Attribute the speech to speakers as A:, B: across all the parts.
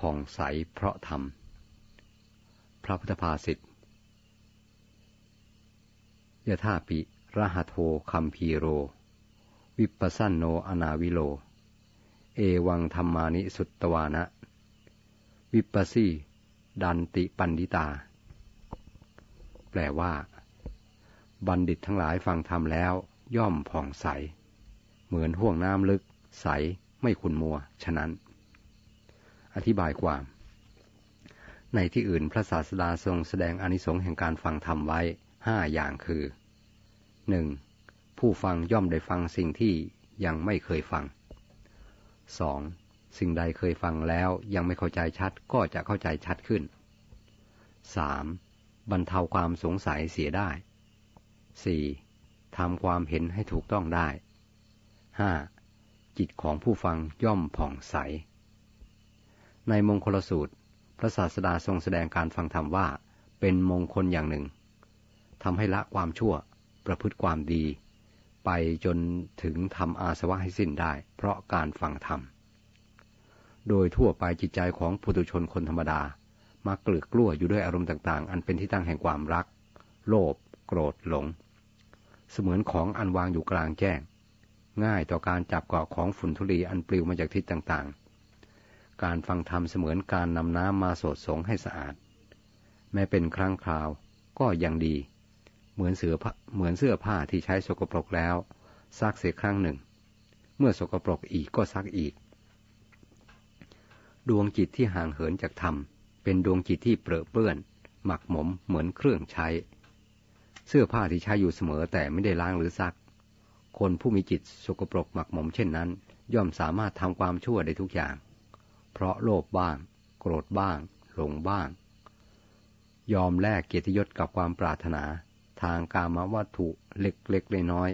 A: ผ่องใสเพราะธรรม พระพุทธภาษิตยะธาปิรหัโทคัมพีโร วิปัสสันโนอนาวิโล เอวังธรรมานิสุตตวานะ วิปัสสีดันติปันดิตา แปลว่า บัณฑิตทั้งหลายฟังธรรมแล้ว ย่อมผ่องใส เหมือนห่วงน้ำลึก ใสไม่ขุนมัว ฉะนั้น อธิบายความ ในที่อื่นพระศาสดาทรงแสดงอนิสงส์แห่งการฟังธรรมไว้ห้าอย่างคือหนึ่งผู้ฟังย่อมได้ฟังสิ่งที่ยังไม่เคยฟังสองสิ่งใดเคยฟังแล้วยังไม่เข้าใจชัดก็จะเข้าใจชัดขึ้นสามบรรเทาความสงสัยเสียได้สี่ทำความเห็นให้ถูกต้องได้ห้าจิตของผู้ฟังย่อมผ่องใส ในมงคลสูตร พระศาสดาทรงแสดงการฟังธรรมว่า เป็นมงคลอย่างหนึ่งทำให้ละความชั่ว ประพฤติความดี ไปจนถึงทำอาสวะให้สิ้นได้ เพราะการฟังธรรม โดยทั่วไปจิตใจของปุถุชนคนธรรมดามักกลือกกลั้วอยู่ด้วยอารมณ์ต่างๆ อันเป็นที่ตั้งแห่งความรัก โลภ โกรธ หลง เสมือนของอันวางอยู่กลางแจ้ง ง่ายต่อการจับเกาะของฝุ่นทุลีอันปลิวมาจากทิศต่างๆ การฟังธรรมเสมือนการนำน้ำมาสดสงให้สะอาด แม้เป็นครั้งคราวก็ยังดี เหมือนเสือเหมือนเสื้อผ้าที่ใช้สกปรกแล้วซักเสียครั้งหนึ่ง เมื่อสกปรกอีกก็ซักอีก ดวงจิตที่ห่างเหินจากธรรม เป็นดวงจิตที่เปรอะเปื้อน หมักหมมเหมือนเครื่องใช้ เสื้อผ้าที่ใช้อยู่เสมอแต่ไม่ได้ล้างหรือซัก คนผู้มีจิตสกปรกหมักหมมเช่นนั้น ย่อมสามารถทำความชั่วได้ทุกอย่าง เพราะโลภบ้าง โกรธบ้าง หลงบ้าง ยอมแลกเกียรติยศกับความปรารถนา ทางกามวัตถุเล็กๆน้อย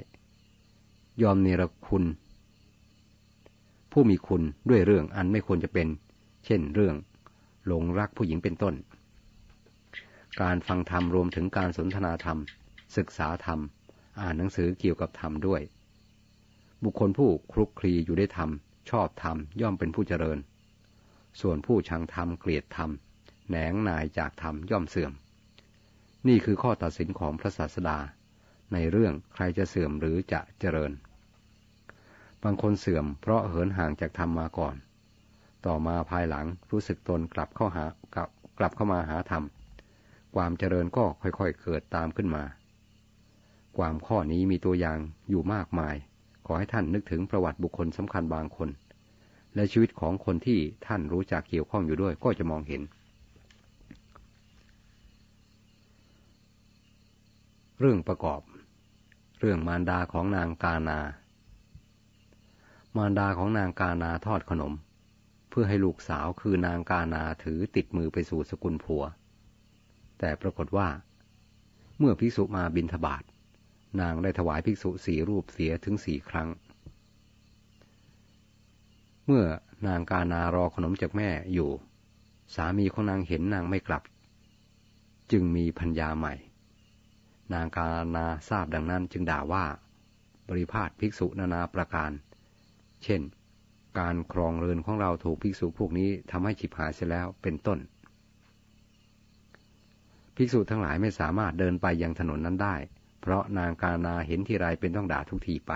A: ยอมเนรคุณ ผู้มีคุณด้วยเรื่องอันไม่ควรจะเป็น เช่นเรื่อง หลงรักผู้หญิงเป็นต้น การฟังธรรมรวมถึงการสนทนาธรรม ศึกษาธรรม อ่านหนังสือเกี่ยวกับธรรมด้วย บุคคลผู้คลุกคลีอยู่ได้ธรรมชอบธรรมย่อมเป็นผู้เจริญ ส่วนผู้ชังธรรมเกลียดธรรมแหนงนายจากธรรมย่อมเสื่อม นี่คือข้อตัดสินของพระศาสดา ในเรื่องใครจะเสื่อมหรือจะเจริญ บางคนเสื่อมเพราะเหินห่างจากธรรมมาก่อน ต่อมาภายหลังรู้สึกตนกลับเข้าหากลับกลับเข้ามาหาธรรม ความเจริญก็ค่อยๆเกิดตามขึ้นมา ความข้อนี้มีตัวอย่างอยู่มากมาย ขอให้ท่านนึกถึงประวัติบุคคลสำคัญบางคน และชีวิตของคนที่ท่านรู้จักเกี่ยวข้องอยู่ด้วยก็จะมองเห็น เรื่องประกอบ เรื่องมารดาของนางกานา มารดาของนางกานาทอดขนม เพื่อให้ลูกสาวคือนางกานาถือติดมือไปสู่สกุลผัว แต่ปรากฏว่า เมื่อภิกษุมาบินทบาทนางได้ถวายภิกษุสี่รูปเสียถึงสี่ครั้ง เมื่อนางกานารอขนมจากแม่อยู่ สามีของนางเห็นนางไม่กลับ จึงมีพัญญาใหม่ นางกานาทราบดังนั้นจึงด่าว่า บริพาทภิกษุนานาประการ เช่น การครองเรือนของเราถูกภิกษุพวกนี้ทำให้ฉิบหายเสียแล้วเป็นต้น ภิกษุทั้งหลายไม่สามารถเดินไปยังถนนนั้นได้ เพราะนางกานาเห็นทีไรเป็นต้องด่าทุกทีไป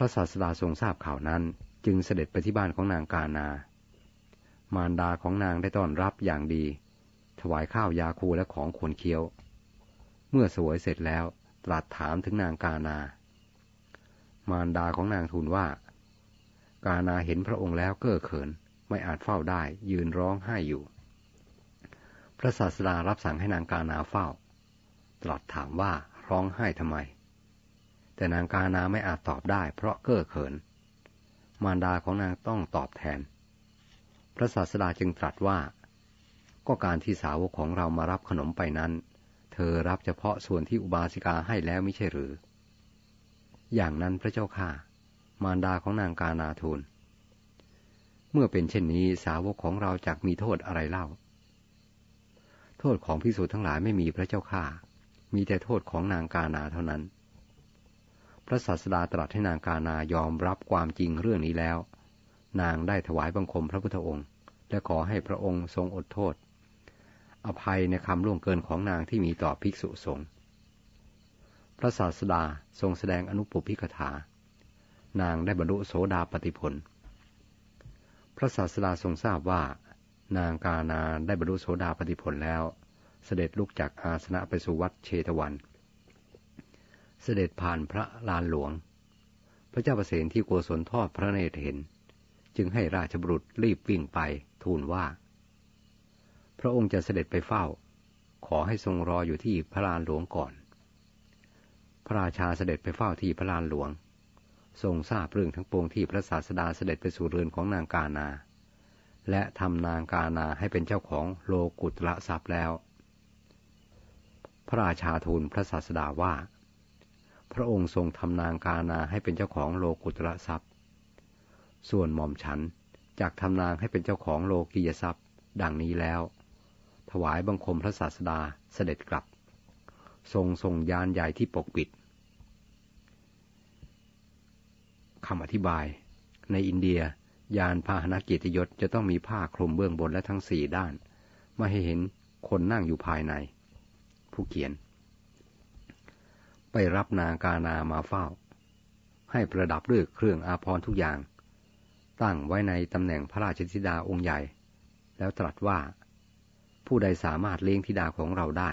A: พระศาสดาทรงทราบข่าวนั้น จึงเสด็จไปที่บ้านของนางกานา มารดาของนางได้ต้อนรับอย่างดี ถวายข้าวยาคูและของควรเคี้ยว เมื่อสวยเสร็จแล้วตรัสถามถึงนางกานา มารดาของนางทูลว่า กานาเห็นพระองค์แล้วเก้อเขินไม่อาจเฝ้าได้ยืนร้องไห้อยู่ พระศาสดารับสั่งให้นางกานาเฝ้า ตรัสถามว่าร้องไห้ทำไม แต่นางกานาไม่อาจตอบได้ เพราะเก้อเขิน มารดาของนางต้องตอบแทน พระศาสดาจึงตรัสว่า ก็การที่สาวกของเรามารับขนมไปนั้น เธอรับเฉพาะส่วนที่อุบาสิกาให้แล้วไม่ใช่หรือ อย่างนั้นพระเจ้าค่ะ มารดาของนางกานาทูล เมื่อเป็นเช่นนี้สาวกของเราจักมีโทษอะไรเล่า โทษของพิสูจน์ทั้งหลายไม่มีพระเจ้าค่ะ มีแต่โทษของนางกานาเท่านั้น พระศาสดาตรัสให้นางกานายอมรับความจริงเรื่องนี้แล้ว นางได้ถวายบังคมพระพุทธองค์ และขอให้พระองค์ทรงอดโทษ อภัยในคำล่วงเกินของนางที่มีต่อภิกษุสงฆ์พระศาสดาทรงแสดงอนุปปิกถานางได้บรรลุโสดาปติผล พระศาสดาทรงทราบว่า นางกานาได้บรรลุโสดาปติผลแล้ว เสด็จลุกจากอาสนะไปสู่วัดเชตวัน เสด็จผ่านพระลานหลวง พระเจ้าประเสนที่โกศลทอดพระเนตรเห็น จึงให้ราชบุรุษรีบวิ่งไปทูลว่า พระองค์จะเสด็จไปเฝ้า ขอให้ทรงรออยู่ที่พระลานหลวงก่อน พระราชาเสด็จไปเฝ้าที่พระลานหลวง ทรงทราบเรื่องทั้งปวงที่พระศาสดาเสด็จไปสู่เรือนของนางกานา และทำนางกานาให้เป็นเจ้าของโลกุตละทรัพย์แล้ว พระราชาทูลพระศาสดาว่า ระองค์ทรงทำนางกานาให้เป็นเจ้าของโลกุตละทรัพย์ ส่วนหม่อมฉันจากทำนางให้เป็นเจ้าของโลกียทรัพย์ ดังนี้แล้ว ถวายบังคมพระศาสดาเสด็จกลับ ทรงทรงยานใหญ่ที่ปกปิดคำอธิบาย ในอินเดีย ยานพาหนะเกียรติยศจะต้องมีผ้าคลุมเบื้องบนและทั้งสี่ด้าน ไม่ให้เห็นคนนั่งอยู่ภายใน ผู้เขียน ไปรับนางกานามาเฝ้า ให้ประดับด้วยเครื่องอาภรณ์ทุกอย่าง ตั้งไว้ในตำแหน่งพระราชธิดาองค์ใหญ่ แล้วตรัสว่า ผู้ใดสามารถเลี้ยงธิดาของเราได้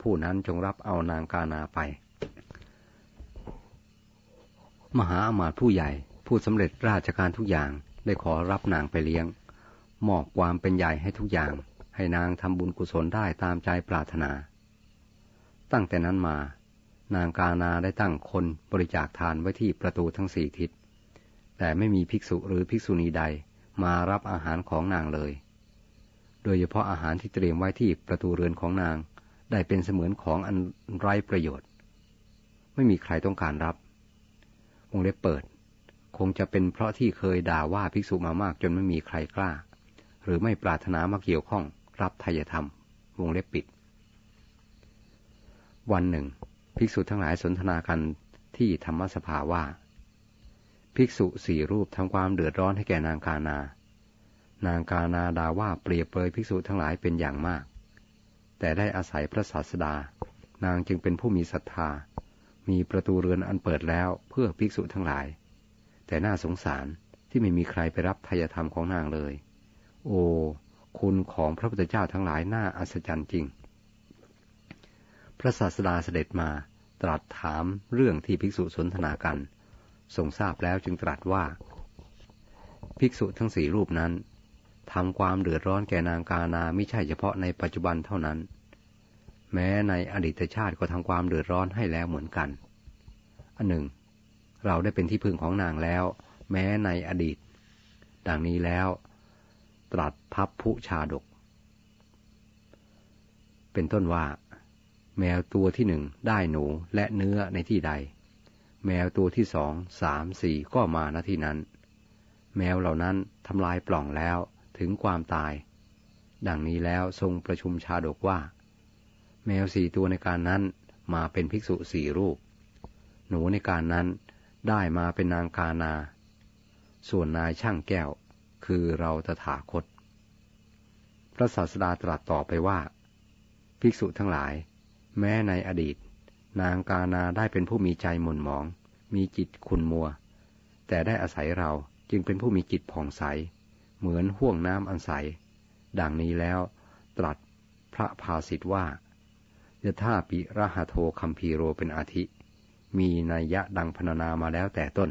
A: ผู้นั้นจงรับเอานางกานาไป มหาอมาตย์ผู้ใหญ่ผู้สำเร็จราชการทุกอย่างได้ขอรับนางไปเลี้ยง มอบความเป็นใหญ่ให้ทุกอย่าง ให้นางทำบุญกุศลได้ตามใจปรารถนา ตั้งแต่นั้นมา นางกานาได้ตั้งคนบริจาคทานไว้ที่ประตูทั้งสี่ทิศ แต่ไม่มีภิกษุหรือภิกษุณีใดมารับอาหารของนางเลย โดยเฉพาะอาหารที่เตรียมไว้ที่ประตูเรือนของนาง ได้เป็นเสมือนของอันไร้ประโยชน์ ไม่มีใครต้องการรับวงเล็บเปิด คงจะเป็นเพราะที่เคยด่าว่าภิกษุมามากจนไม่มีใครกล้า หรือไม่ปรารถนามาเกี่ยวข้องรับทายธรรม วงเล็บปิด วันหนึ่ง ภิกษุทั้งหลายสนทนากันที่ธรรมสภาว่า ภิกษุสี่รูปทำความเดือดร้อนให้แก่นางกานา นางกานาด่าว่าเปรียบเปรยภิกษุทั้งหลายเป็นอย่างมาก แต่ได้อาศัยพระศาสดา นางจึงเป็นผู้มีศรัทธา มีประตูเรือนอันเปิดแล้วเพื่อภิกษุทั้งหลาย แต่น่าสงสารที่ไม่มีใครไปรับทายธรรมของนางเลย โอ้คุณของพระพุทธเจ้าทั้งหลายน่าอัศจรรย์จริง ระศาสดาเสด็จมาตรัสถามเรื่องที่ภิกษุสนทนากัน ทรงทราบแล้วจึงตรัสว่า ภิกษุทั้งสี่รูปนั้นทำความเดือดร้อนแก่นางกานาไม่ใช่เฉพาะในปัจจุบันเท่านั้น แม้ในอดีตชาติก็ทำความเดือดร้อนให้แล้วเหมือนกัน อันหนึ่ง เราได้เป็นที่พึ่งของนางแล้ว แม้ในอดีต ดังนี้แล้ว ตรัสพับผู้ชาดก เป็นต้นว่า แมวตัวที่หนึ่งได้หนูและเนื้อในที่ใด แมวตัวที่สองสามสี่ก็มาณที่นั้น แมวเหล่านั้นทำลายปล่องแล้วถึงความตาย ดังนี้แล้วทรงประชุมชาดกว่า แมวสี่ตัวในการนั้นมาเป็นภิกษุสี่รูป หนูในการนั้นได้มาเป็นนางกานา ส่วนนายช่างแก้ว คือเราตถาคต พระศาสดาตรัสต่อไปว่า ภิกษุทั้งหลาย แม้ในอดีต นางกานาได้เป็นผู้มีใจหม่นหมอง มีจิตคุณมัว แต่ได้อาศัยเราจึงเป็นผู้มีจิตผ่องใส เหมือนห่วงน้ำอันใส ดังนี้แล้วตรัสพระภาสิทธว่ายะท่าปิระหะโทคัมพีโรเป็นอาทิ มีนัยยะดังพรรณนามาแล้วแต่ต้น